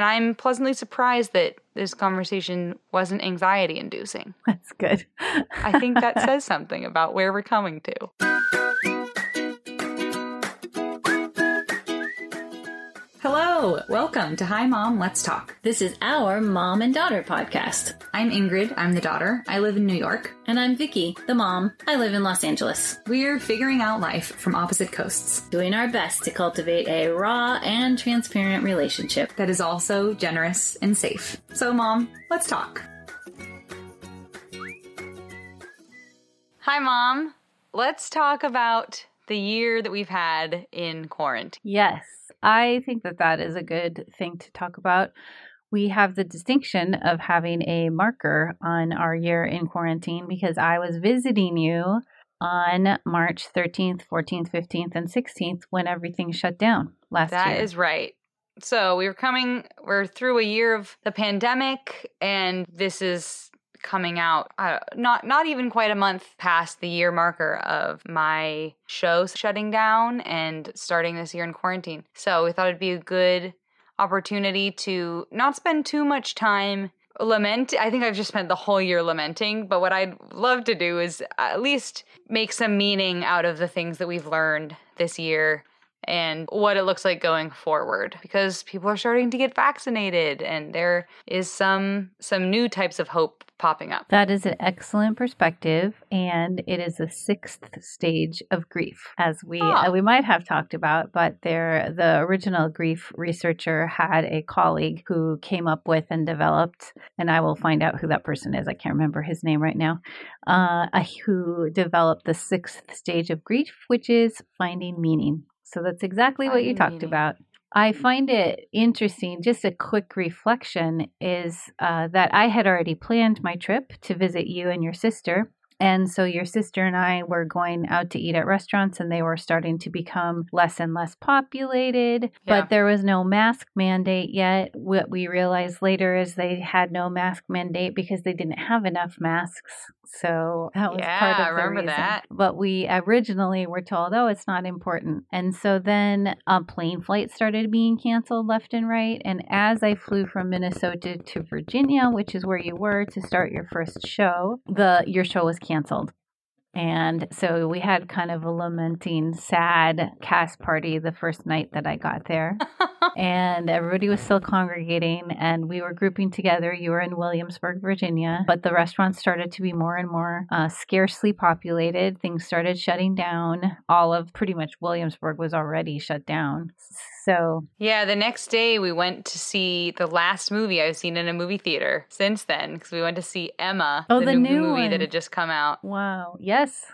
And I'm pleasantly surprised that this conversation wasn't anxiety inducing. That's good. I think that says something about where we're coming to. Hello, welcome to Hi Mom, Let's Talk. This is our mom and daughter podcast. I'm Ingrid, I'm the daughter. I live in New York. And I'm Vicky, the mom. I live in Los Angeles. We're figuring out life from opposite coasts Doing our best to cultivate a raw and transparent relationship. that is also generous and safe. So, Mom, let's talk. Hi, Mom. Let's talk about the year that we've had in quarantine. Yes, I think that that is a good thing to talk about. We have the distinction of having a marker on our year in quarantine because I was visiting you on March 13th, 14th, 15th, and 16th when everything shut down last That year. is right. So we were coming, we're through a year of the pandemic, and this is coming out uh, not not even quite a month past the year marker of my show shutting down and starting this year in quarantine. So we thought it'd be a good opportunity to not spend too much time lament i think i've just spent the whole year lamenting but what i'd love to do is at least make some meaning out of the things that we've learned this year and what it looks like going forward because people are starting to get vaccinated and there is some some new types of hope popping up That is an excellent perspective, and it is the sixth stage of grief, as we Ah. uh, we might have talked about. But there, the original grief researcher had a colleague who came up with and developed, and I will find out who that person is. I can't remember his name right now. Uh, who developed the sixth stage of grief, which is finding meaning. So that's exactly what you talked about. I find it interesting. Just a quick reflection is uh, that I had already planned my trip to visit you and your sister. And so your sister and I were going out to eat at restaurants, and they were starting to become less and less populated. Yeah. But there was no mask mandate yet. What we realized later is they had no mask mandate because they didn't have enough masks. So that was Yeah, part of I the remember reason. that. But we originally were told, oh, it's not important. And so then a plane flight started being canceled left and right. And as I flew from Minnesota to Virginia, which is where you were to start your first show, the your show was canceled. And so we had kind of a lamenting, sad cast party the first night that I got there. and everybody was still congregating and we were grouping together. You were in Williamsburg, Virginia, but the restaurants started to be more and more uh, scarcely populated. Things started shutting down. All of pretty much Williamsburg was already shut down. So, Yeah, the next day we went to see the last movie I've seen in a movie theater since then because we went to see Emma, Oh, the new movie one. that had just come out. wow. Yes.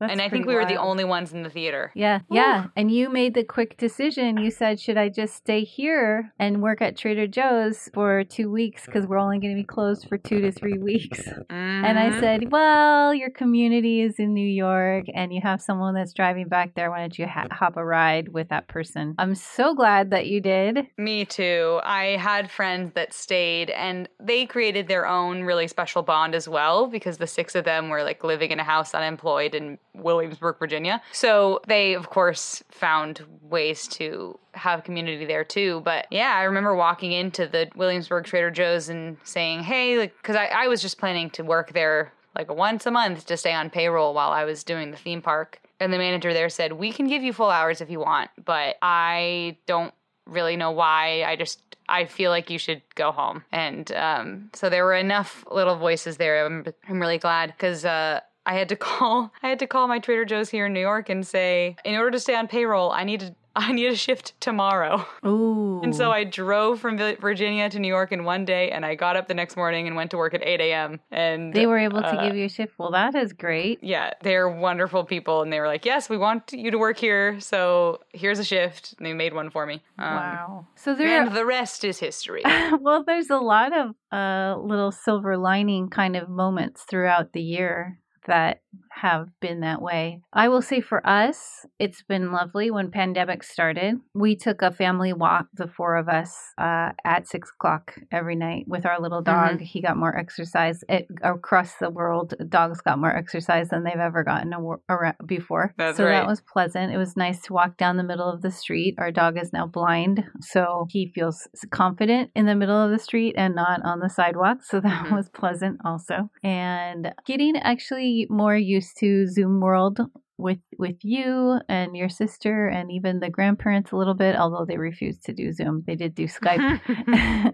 That's and I think we were the only ones in the theater. Yeah, yeah. And you made the quick decision. You said, should I just stay here and work at Trader Joe's for two weeks because we're only going to be closed for two to three weeks? And I Mhm. said, well, your community is in New York and you have someone that's driving back there. Why don't you ha- hop a ride with that person? I'm so glad that you did. Me too. I had friends that stayed and they created their own really special bond as well because the six of them were like living in a house unemployed in Williamsburg, Virginia. So they, of course, found ways to have community there too. But yeah, I remember walking into the Williamsburg Trader Joe's and saying, hey, like, because I, I was just planning to work there like once a month to stay on payroll while I was doing the theme park. And the manager there said, we can give you full hours if you want, but I don't really know why. I just I feel like you should go home. And um, so there were enough little voices there. I'm, I'm really glad because uh, I had to call I had to call my Trader Joe's here in New York and say, in order to stay on payroll, I need to I need a shift tomorrow. Ooh. And so I drove from Virginia to New York in one day, and I got up the next morning and went to work at 8 a.m. And they were able to uh, give you a shift. Well, that is great. yeah, they're wonderful people, and they were like, "Yes, we want you to work here, so here's a shift." And they made one for me. Um, wow. So there And the rest is history. well, there's a lot of uh, little silver lining kind of moments throughout the year that have been that way. I will say for us, it's been lovely. When pandemic started, we took a family walk, the four of us, uh, at six o'clock every night with our little dog. Mm-hmm. He got more exercise. It, across the world, dogs got more exercise than they've ever gotten around before. That's so right. that was pleasant. It was nice to walk down the middle of the street. Our dog is now blind, so he feels confident in the middle of the street and not on the sidewalk. So that mm-hmm. was pleasant also. And getting actually more used to Zoom world with with you and your sister and even the grandparents a little bit although they refused to do zoom they did do skype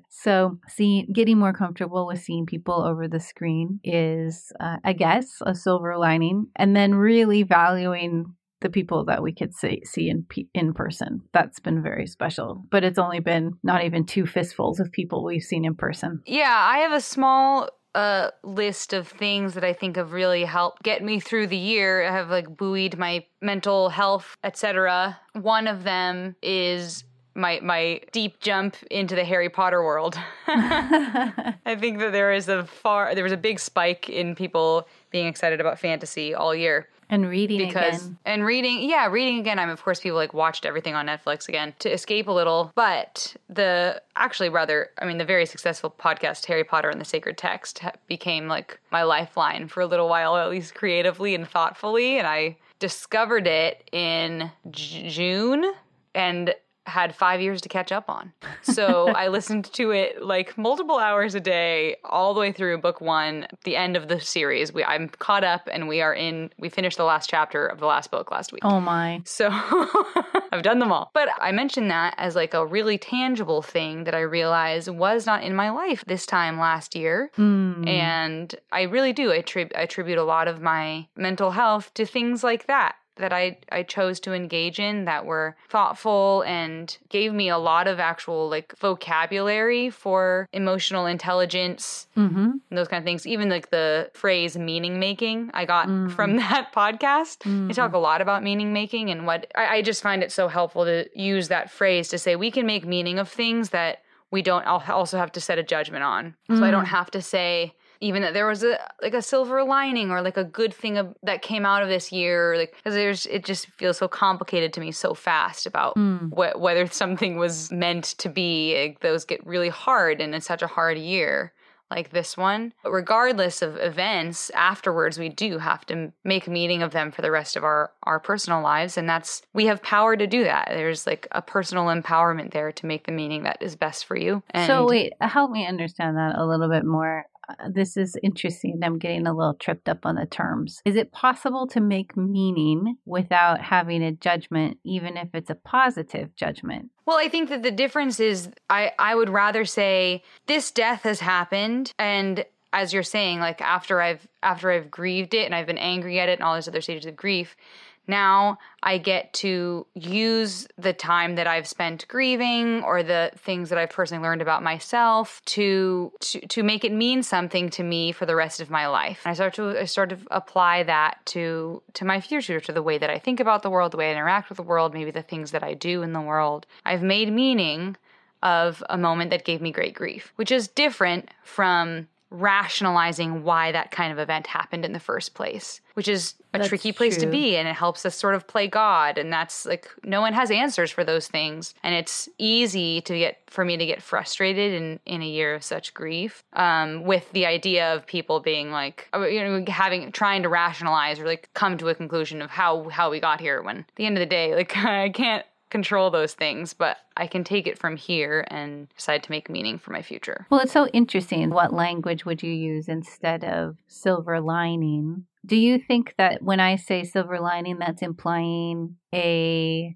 so seeing getting more comfortable with seeing people over the screen is uh, i guess a silver lining and then really valuing the people that we could see, see in in person. That's been very special. But it's only been not even two fistfuls of people we've seen in person. Yeah, I have a small uh, list of things that I think have really helped get me through the year, have like buoyed my mental health, etc. One of them is my my deep jump into the Harry Potter world. I think that there is a far there was a big spike in people being excited about fantasy all year. And reading because again. and reading, yeah, reading again. I'm of course people like watched everything on Netflix again to escape a little. But the actually rather, I mean, the very successful podcast Harry Potter and the Sacred Text became like my lifeline for a little while, at least creatively and thoughtfully. And I discovered it in J- June, and had five years to catch up on. So I listened to it like multiple hours a day, all the way through book one, the end of the series. We I'm caught up and we are in we finished the last chapter of the last book last week. Oh my. So I've done them all. But I mentioned that as like a really tangible thing that I realized was not in my life this time last year. Mm. And I really do. I attribute a lot of my mental health to things like that that I I chose to engage in that were thoughtful and gave me a lot of actual like vocabulary for emotional intelligence mm-hmm. and those kind of things. Even like the phrase meaning making I got mm. from that podcast. Mm. They talk a lot about meaning making and what I, I just find it so helpful to use that phrase to say we can make meaning of things that we don't also have to set a judgment on. So mm. I don't have to say even that there was a like a silver lining or like a good thing of, that came out of this year like because there's it just feels so complicated to me so fast about mm. wh- whether something was meant to be like, those get really hard and it's such a hard year like this one. But regardless of events, afterwards we do have to make meaning of them for the rest of our our personal lives and that's we have power to do that. There's like a personal empowerment there to make the meaning that is best for you. And so wait, help me understand that a little bit more. Uh, this is interesting. I'm getting a little tripped up on the terms. Is it possible to make meaning without having a judgment, even if it's a positive judgment? Well, I think that the difference is I, I would rather say this death has happened and as you're saying, like after I've after I've grieved it and I've been angry at it and all those other stages of grief, now I get to use the time that I've spent grieving or the things that I've personally learned about myself to to, to make it mean something to me for the rest of my life. And I start to I start to apply that to to my future, to the way that I think about the world, the way I interact with the world, maybe the things that I do in the world. I've made meaning of a moment that gave me great grief, which is different from rationalizing why that kind of event happened in the first place, which is a that's tricky place true. to be. And it helps us sort of play God. And that's like, no one has answers for those things. And it's easy to get, for me to get frustrated in, in a year of such grief um, with the idea of people being like, uh, you know, having, trying to rationalize or like come to a conclusion of how, how we got here when at the end of the day, like, I can't, control those things, but I can take it from here and decide to make meaning for my future. Well, it's so interesting. What language would you use instead of silver lining? Do you think that when I say silver lining, that's implying a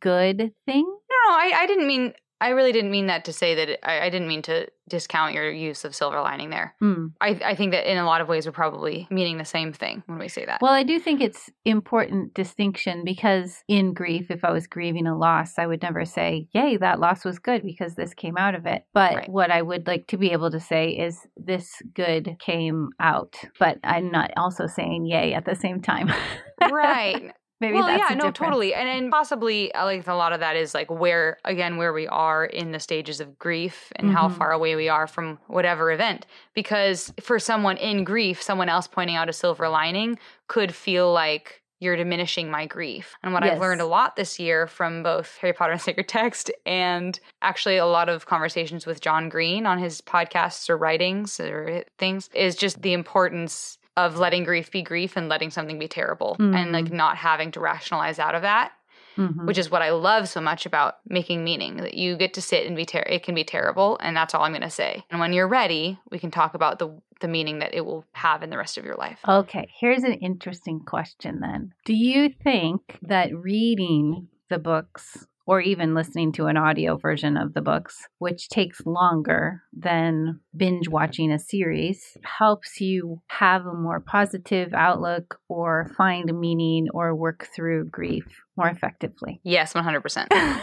good thing? No, I, I didn't mean I really didn't mean that to say that it, I, I, didn't mean to discount your use of silver lining there. Mm. I, I, think that in a lot of ways we're probably meaning the same thing when we say that. Well, I do think it's important distinction because in grief, if I was grieving a loss, I would never say, "Yay, that loss was good because this came out of it." But right. what I would like to be able to say is, "This good came out," but I'm not also saying "Yay" at the same time. right. Maybe well, yeah, no, difference. totally, and and possibly uh, like a lot of that is like where again where we are in the stages of grief and how Mhm. far away we are from whatever event. Because for someone in grief, someone else pointing out a silver lining could feel like you're diminishing my grief. And what I've learned a lot this year from both Harry Potter and Sacred Text and actually a lot of conversations with John Green on his podcasts or writings or things is just the importance of letting grief be grief and letting something be terrible and Mhm. like not having to rationalize out of that Mhm. which is what I love so much about making meaning that you get to sit and be ter- it can be terrible and that's all I'm going to say. And when you're ready, we can talk about the the meaning that it will have in the rest of your life. Okay, here's an interesting question then. Do you think that reading the books or even listening to an audio version of the books, which takes longer than binge watching a series, helps you have a more positive outlook or find meaning or work through grief more effectively? Yes, 100%.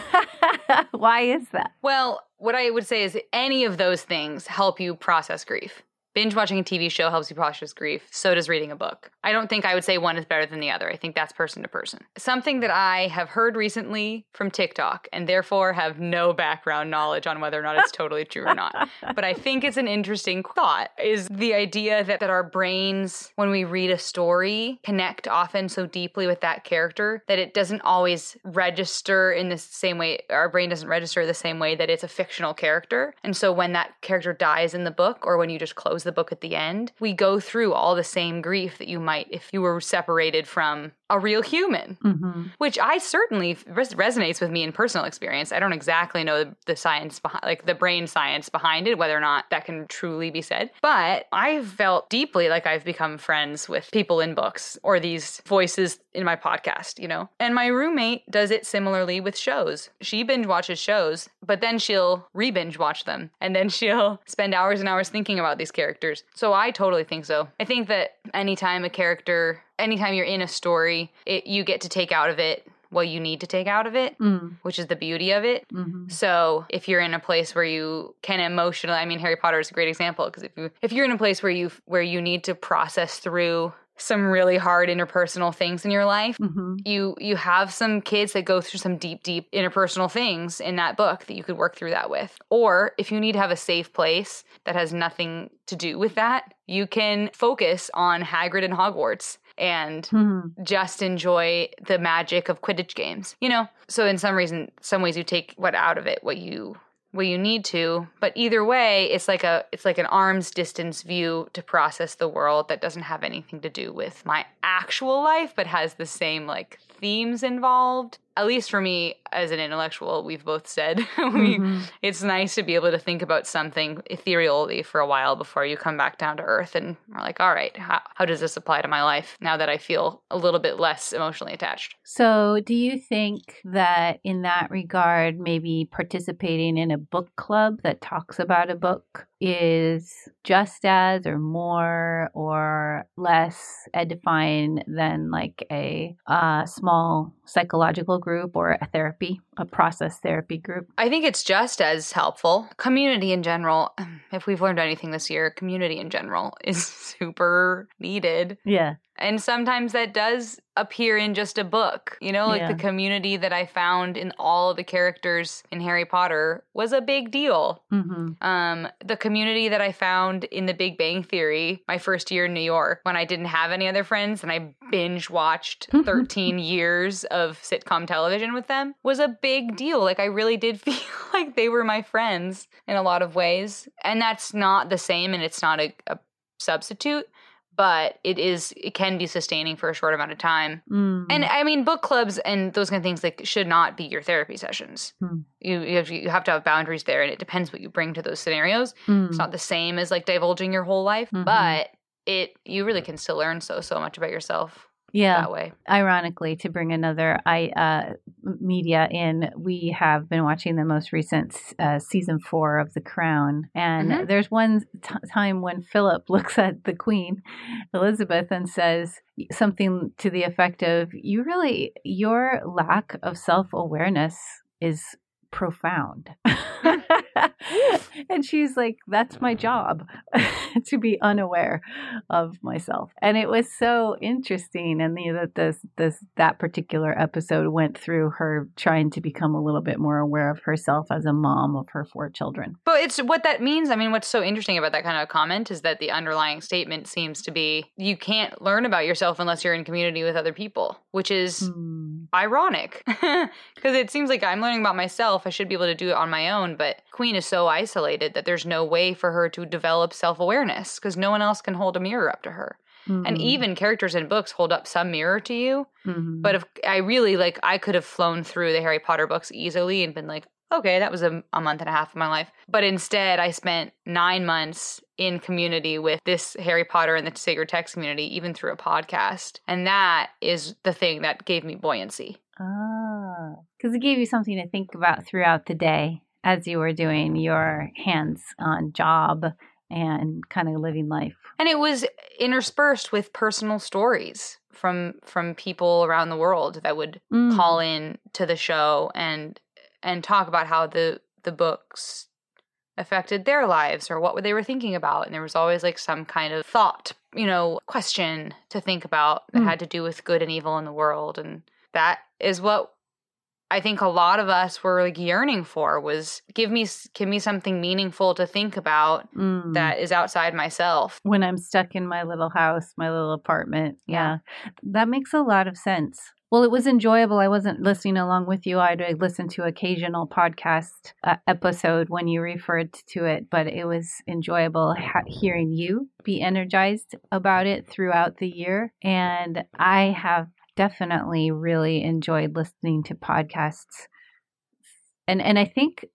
Why is that? well, what I would say is any of those things help you process grief. Binge watching a TV show helps you process grief. So does reading a book. I don't think I would say one is better than the other. I think that's person to person. Something that I have heard recently from TikTok and therefore have no background knowledge on whether or not it's totally true or not. But I think it's an interesting thought is the idea that, that our brains, when we read a story, connect often so deeply with that character that it doesn't always register in the same way, our brain doesn't register the same way that it's a fictional character. And so when that character dies in the book or when you just close the book at the end, we go through all the same grief that you might if you were separated from a real human Mm-hmm. which I certainly res- resonates with me in personal experience. I don't exactly know the, the science behind, like the brain science behind it, whether or not that can truly be said. But I've felt deeply like I've become friends with people in books or these voices in my podcast, you know. And my roommate does it similarly with shows. She binge watches shows, but then she'll re-binge watch them, and then she'll spend hours and hours thinking about these characters. So I totally think so. I think that anytime a character anytime you're in a story, it, you get to take out of it what you need to take out of it, Mm, which is the beauty of it. hmm So if you're in a place where you can emotionally, I mean, Harry Potter is a great example because if you if you're in a place where you where you need to process through some really hard interpersonal things in your life, hmm you you have some kids that go through some deep deep interpersonal things in that book that you could work through that with. Or if you need to have a safe place that has nothing to do with that you can focus on hagrid and hogwarts and hmm. just enjoy the magic of quidditch games you know? So in some reason some ways you take what out of it what you what you need to but either way it's like a it's like an arm's distance view to process the world that doesn't have anything to do with my actual life but has the same like themes involved at least for me as an intellectual we've both said we Mhm. it's nice to be able to think about something ethereally for a while before you come back down to earth and are like all right how, how does this apply to my life now that i feel a little bit less emotionally attached So, do you think that in that regard, maybe participating in a book club that talks about a book is just as or more or less edifying than like a uh, small psychological group or a therapy, a process therapy group? I think it's just as helpful. Community in general, if we've learned anything this year, community in general is super needed. Yeah. And sometimes that does appear in just a book. You know, like Yeah. the community that I found in all of the characters in Harry Potter was a big deal. hmm Um, the community that I found in the Big Bang Theory, my first year in New York, when I didn't have any other friends and I binge watched 13 years of sitcom television with them, was a big deal. Like, I really did feel like they were my friends in a lot of ways. And that's not the same and it's not a, a substitute. But it is, it can be sustaining for a short amount of time. Mm. And I mean, book clubs and those kind of things like should not be your therapy sessions. Hmm. You you have, you have to have boundaries there, and it depends what you bring to those scenarios. Mm. It's not the same as like divulging your whole life, Mhm. but it you really can still learn so so much about yourself yeah. that way. ironically to bring another i uh, media in we have been watching the most recent uh, season four of the crown and Mhm. there's one t- time when philip looks at the queen elizabeth and says something to the effect of you really your lack of self-awareness is profound and she's like, that's my job to be unaware of myself. And it was so interesting. And the, that this, this, that particular episode went through her trying to become a little bit more aware of herself as a mom of her four children. But it's what that means. I mean, what's so interesting about that kind of comment is that the underlying statement seems to be you can't learn about yourself unless you're in community with other people, which is Hmm. ironic because it seems like I'm learning about myself. I should be able to do it on my own, but Queen is so isolated that there's no way for her to develop self awareness because no one else can hold a mirror up to her. And Mhm. even characters in books hold up some mirror to you. Mhm. But if I really like, I could have flown through the Harry Potter books easily and been like, okay, that was a, a month and a half of my life. But instead, I spent nine months in community with this Harry Potter and the Sacred Text community, even through a podcast. And that is the thing that gave me buoyancy. Ah, because it gave you something to think about throughout the day as you were doing your hands-on job and kind of living life. And it was interspersed with personal stories from from people around the world that would Mm. call in to the show and and talk about how the the books affected their lives or what they were thinking about and there was always like some kind of thought you know question to think about that Mm. had to do with good and evil in the world and that is what I think a lot of us were like yearning for was give me give me something meaningful to think about Mm. that is outside myself. when I'm stuck in my little house, my little apartment. Yeah. Yeah. That makes a lot of sense. Well, it was enjoyable. I wasn't listening along with you. I'd listen to occasional podcast uh, episode when you referred to it, but it was enjoyable ha- hearing you be energized about it throughout the year. And I have definitely really enjoyed listening to podcasts. And and I think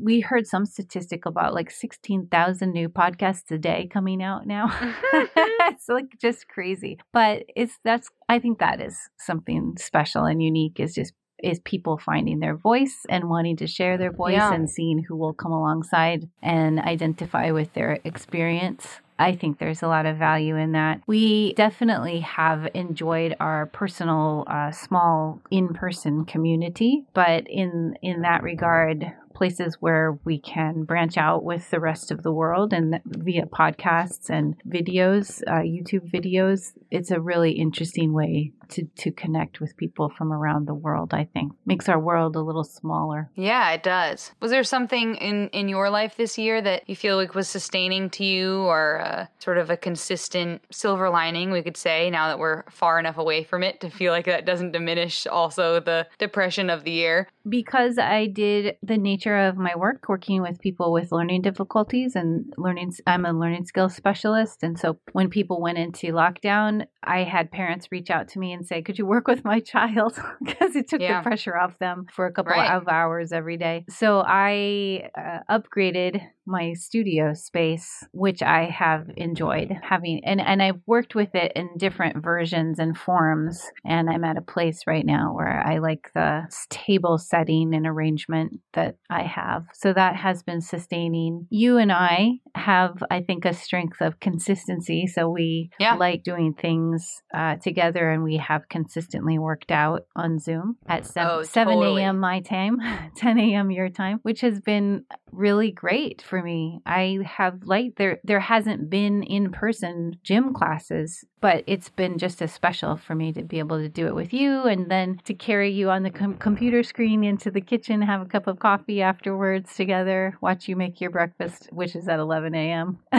we heard some statistic about like 16,000 new podcasts a day coming out now. Mm-hmm, mm-hmm. it's like just crazy. But it's that's I think that is something special and unique is just is people finding their voice and wanting to share their voice Yeah. and seeing who will come alongside and identify with their experience. I think there's a lot of value in that. We definitely have enjoyed our personal, uh, small in-person community, but in in that regard, places where we can branch out with the rest of the world and via podcasts and videos, uh, YouTube videos, it's a really interesting way to to connect with people from around the world. I think makes our world a little smaller. Yeah, it does. Was there something in in your life this year that you feel like was sustaining to you, or uh, sort of a consistent silver lining, we could say, now that we're far enough away from it to feel like that doesn't diminish also the depression of the year? because I did the nature of my work working with people with learning difficulties and learning I'm a learning skills specialist and so when people went into lockdown I had parents reach out to me and say could you work with my child because it took Yeah. the pressure off them for a couple Right. of hours every day so I uh, upgraded my studio space which I have enjoyed having and and I've worked with it in different versions and forms and I'm at a place right now where I like the table setting and arrangement that I have so that has been sustaining you and I have I think a strength of consistency so we Yeah. like doing things uh, together and we have consistently worked out on Zoom at 7, Oh, 7 totally. a.m. my time 10 a.m. your time which has been really great for me. I have liked there there hasn't been in-person gym classes, but it's been just as special for me to be able to do it with you and then to carry you on the com- computer screen into the kitchen, have a cup of coffee afterwards together, watch you make your breakfast, which is at 11 a.m.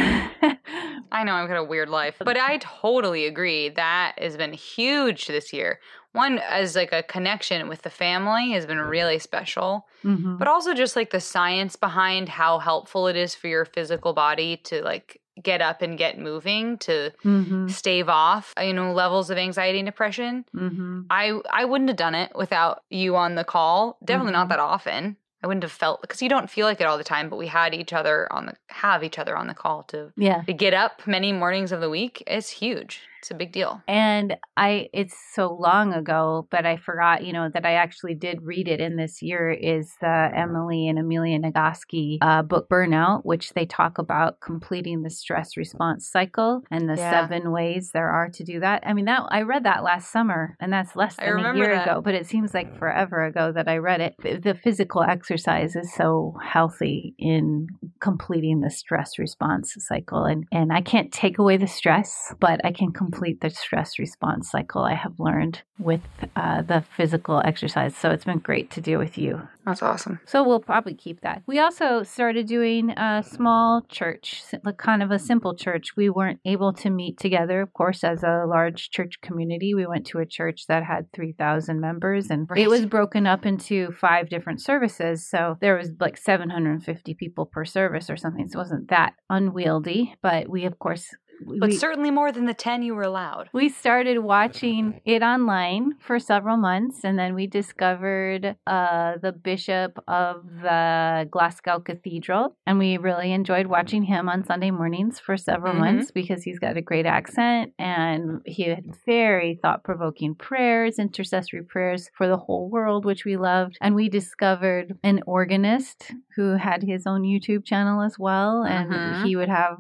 I know I've got a weird life, but I totally agree. That has been huge this year. One, as like a connection with the family, has been really special. Mhm. but also just like the science behind how helpful it is for your physical body to like get up and get moving to Mhm. stave off you know levels of anxiety and depression Mhm. i i wouldn't have done it without you on the call definitely not Mhm. that often i wouldn't have felt because you don't feel like it all the time but we had each other on the have each other on the call to Yeah. to get up many mornings of the week it's huge it's a big deal And I, it's so long ago, but I forgot, you know, that I actually did read it in this year is the Emily and Amelia Nagoski uh, book Burnout, which they talk about completing the stress response cycle and the Yeah. seven ways there are to do that. I mean, that I read that last summer and that's less than a year that. ago, but it seems like forever ago that I read it. The physical exercise is so healthy in completing the stress response cycle. And, and I can't take away the stress, but I can complete the stress response cycle I have learned with uh, the physical exercise. So it's been great to do with you. That's awesome. So we'll probably keep that. We also started doing a small church, like kind of a simple church. We weren't able to meet together, of course, as a large church community. We went to a church that had 3,000 members and Right. it was broken up into five different services. So there was like 750 people per service or something. So it wasn't that unwieldy, but we, of course, But we, certainly more than the 10 you were allowed. we started watching it online for several months, and then we discovered uh, the bishop of the Glasgow Cathedral, and we really enjoyed watching him on Sunday mornings for several Mhm. months because he's got a great accent and he had very thought provoking prayers, intercessory prayers for the whole world, which we loved. And we discovered an organist who had his own YouTube channel as well, and Mhm. he would have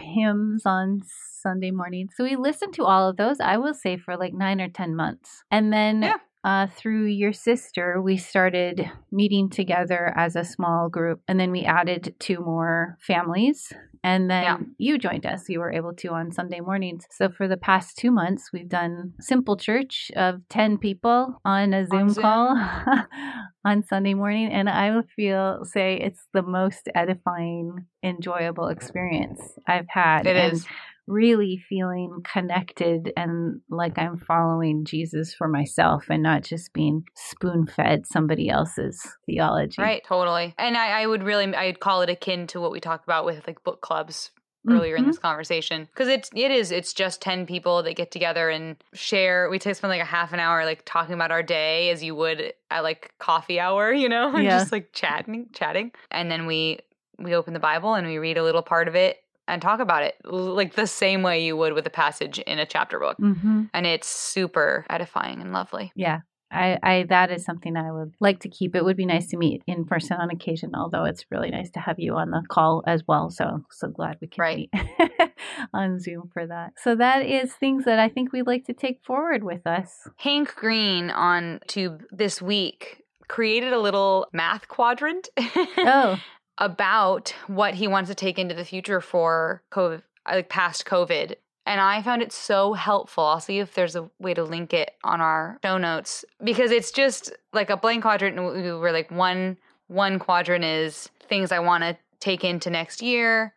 hymns on Sunday morning. So we listened to all of those, I will say, for like nine or 10 months. And then Yeah. Uh, through your sister, we started meeting together as a small group. And then we added two more families. And then Yeah. you joined us. You were able to on Sunday mornings. So for the past two months, we've done simple church of 10 people on a Zoom, Zoom. call on Sunday morning. And I would feel, say, it's the most edifying, enjoyable experience I've had. It and is. Really feeling connected and like I'm following Jesus for myself and not just being spoon fed somebody else's theology. Right, totally. And I, I would really, I'd call it akin to what we talked about with like book clubs earlier in Mhm. this conversation because it's it is it's just 10 people that get together and share we take spend like a half an hour like talking about our day as you would at like coffee hour you know and Yeah. just like chatting chatting and then we we open the bible and we read a little part of it and talk about it like the same way you would with a passage in a chapter book Mhm. and it's super edifying and lovely Yeah. I, I that is something I would like to keep. It would be nice to meet in person on occasion, although it's really nice to have you on the call as well. So so glad we can Right. meet on Zoom for that. So that is things that I think we'd like to take forward with us. Hank Green on Tube this week created a little math quadrant Oh, about what he wants to take into the future for COVID, like past COVID. And I found it so helpful. I'll see if there's a way to link it on our show notes because it's just like a blank quadrant. where like one one quadrant is things I want to take into next year,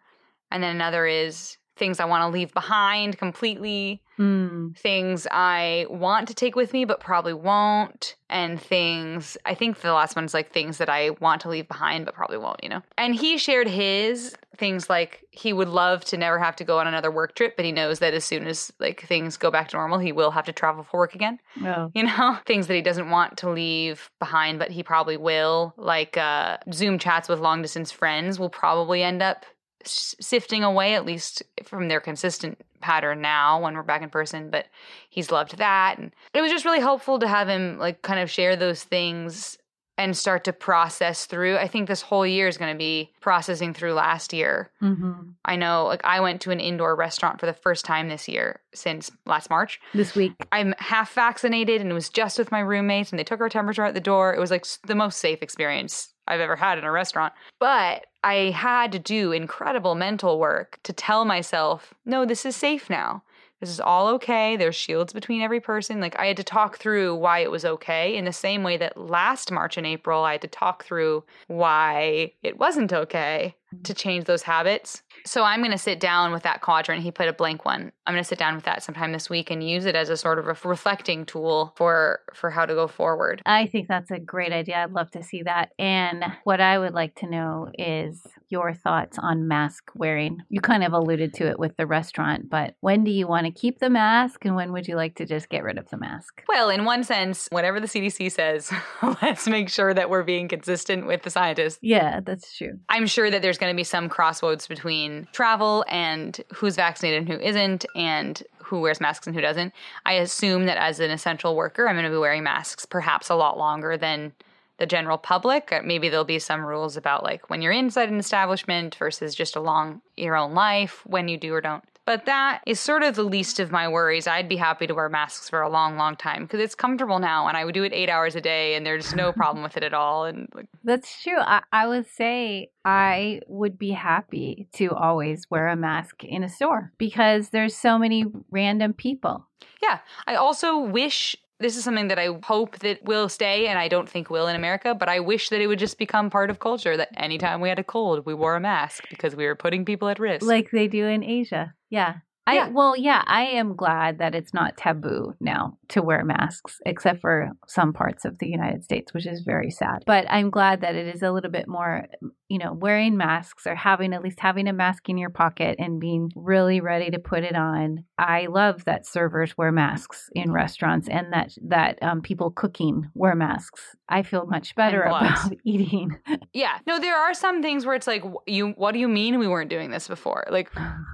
and then another is things I want to leave behind completely mm, things I want to take with me but probably won't, and things I think the last one's like things that I want to leave behind but probably won't, you know. And he shared his things like he would love to never have to go on another work trip, but he knows that as soon as like things go back to normal, he will have to travel for work again. oh, You know, things that he doesn't want to leave behind, but he probably will. Like uh, Zoom chats with long distance friends will probably end up sifting away, at least from their consistent pattern now when we're back in person. But he's loved that. And it was just really helpful to have him like kind of share those things and start to process through. I think this whole year is going to be processing through last year. hmm I know, like, I went to an indoor restaurant for the first time this year since last March. this week. I'm half vaccinated and it was just with my roommates and they took our temperature at the door. It was like the most safe experience I've ever had in a restaurant. But I had to do incredible mental work to tell myself, no, this is safe now. This is all okay. There's shields between every person. Like I had to talk through why it was okay in the same way that last March and April I had to talk through why it wasn't okay to mm-hmm. change those habits. So I'm going to sit down with that quadrant. He put a blank one. I'm going to sit down with that sometime this week and use it as a sort of a reflecting tool for for how to go forward. I think that's a great idea. I'd love to see that. And what I would like to know is your thoughts on mask wearing. You kind of alluded to it with the restaurant, but when do you want to keep the mask and when would you like to just get rid of the mask? Well, in one sense, whatever the CDC says, let's make sure that we're being consistent with the scientists. Yeah, that's true. I'm sure that there's going to be some crossroads between travel and who's vaccinated and who isn't, and who wears masks and who doesn't. I assume that as an essential worker, I'm going to be wearing masks perhaps a lot longer than the general public. Uh, Maybe there'll be some rules about like when you're inside an establishment versus just along your own life when you do or don't. But that is sort of the least of my worries. I'd be happy to wear masks for a long, long time because it's comfortable now and I would do it eight hours a day and there's no problem with it at all. And like, That's true. I, I would say I would be happy to always wear a mask in a store because there's so many random people. yeah, I also wish this is something that I hope that will stay and I don't think will in America, but I wish that it would just become part of culture that anytime we had a cold, we wore a mask because we were putting people at risk. like they do in Asia. Yeah. I Yeah. well, yeah, I am glad that it's not taboo now to wear masks, except for some parts of the United States, which is very sad. But I'm glad that it is a little bit more, you know, wearing masks or having at least having a mask in your pocket and being really ready to put it on. I love that servers wear masks in restaurants and that that um, people cooking wear masks. I feel much better about eating. yeah. No, there are some things where it's like you what do you mean we weren't doing this before? Like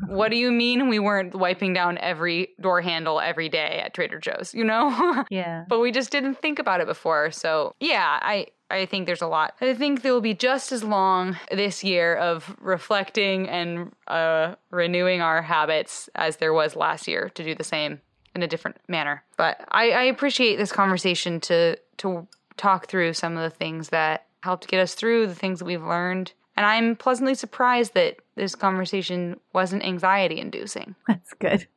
what do you mean we weren't wiping down every door handle every day at Trader Joe's, you know? yeah. but we just didn't think about it before. So, yeah, I I think there's a lot. I think there will be just as long this year of reflecting and uh, renewing our habits as there was last year to do the same in a different manner. But I, I appreciate this conversation to to talk through some of the things that helped get us through the things that we've learned. And I'm pleasantly surprised that this conversation wasn't anxiety inducing. That's good.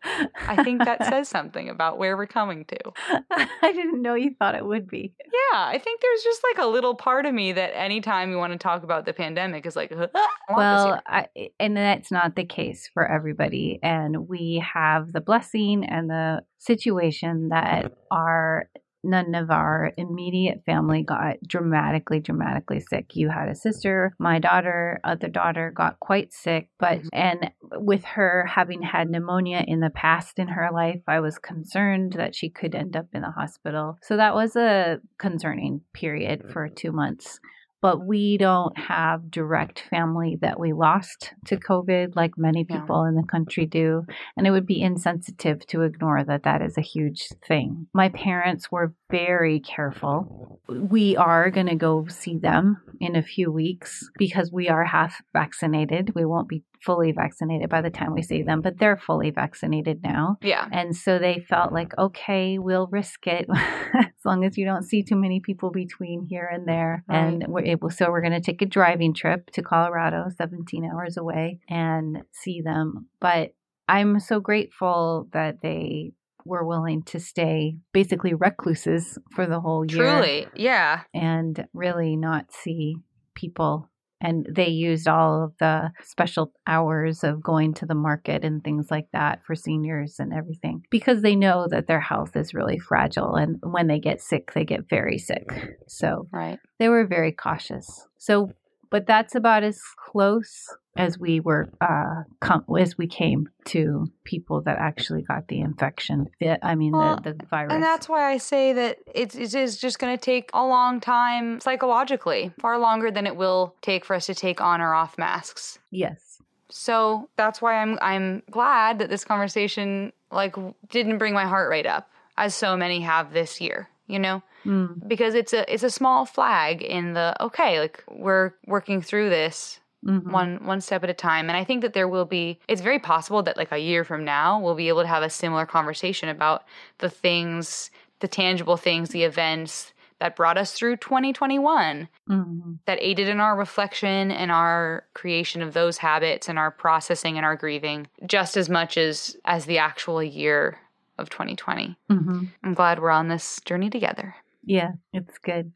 I think that says something about where we're coming to. I didn't know you thought it would be. Yeah, I think there's just like a little part of me that anytime you want to talk about the pandemic is like, "Ah, I Well. I, and that's not the case for everybody. And we have the blessing and the situation that our none of our immediate family got dramatically, dramatically sick. You had a sister, my daughter, other daughter got quite sick, but Mhm. and with her having had pneumonia in the past in her life, I was concerned that she could end up in the hospital. So that was a concerning period for two months but we don't have direct family that we lost to COVID like many Yeah. people in the country do. And it would be insensitive to ignore that that is a huge thing. My parents were very careful. We are going to go see them in a few weeks because we are half vaccinated. We won't be fully vaccinated by the time we see them, but they're fully vaccinated now. yeah, And so they felt like, okay, we'll risk it as long as you don't see too many people between here and there. And we're able, so we're going to take a driving trip to Colorado, 17 hours away, and see them. But I'm so grateful that they were willing to stay basically recluses for the whole year truly, yeah, and really not see people. And they used all of the special hours of going to the market and things like that for seniors and everything because they know that their health is really fragile. And when they get sick, they get very sick. So right. they were very cautious. So, but that's about as close as we were, uh, com- as we came to people that actually got the infection. I mean, Well, the, the virus. And that's why I say that it, it is just going to take a long time psychologically, far longer than it will take for us to take on or off masks. yes. So that's why I'm I'm glad that this conversation like didn't bring my heart rate up as so many have this year. You know, Mm, because it's a it's a small flag in the okay, like we're working through this mhm. one one step at a time and i think that there will be it's very possible that like a year from now we'll be able to have a similar conversation about the things the tangible things the events that brought us through 2021 Mhm. that aided in our reflection and our creation of those habits and our processing and our grieving just as much as as the actual year of 2020 hmm i'm glad we're on this journey together Yeah, it's good.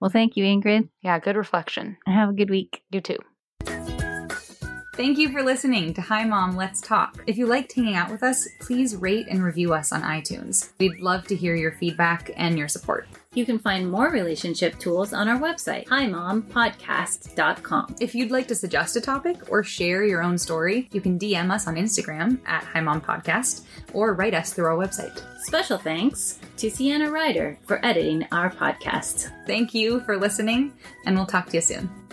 Well, thank you, Ingrid. yeah good reflection Have a good week. You too. Thank you for listening to Hi Mom, Let's Talk. If you liked hanging out with us, please rate and review us on iTunes. We'd love to hear your feedback and your support. You can find more relationship tools on our website, himompodcast.com. If you'd like to suggest a topic or share your own story, you can DM us on Instagram at Hi Mom Podcast or write us through our website. Special thanks to Sienna Ryder for editing our podcast. Thank you for listening, and we'll talk to you soon.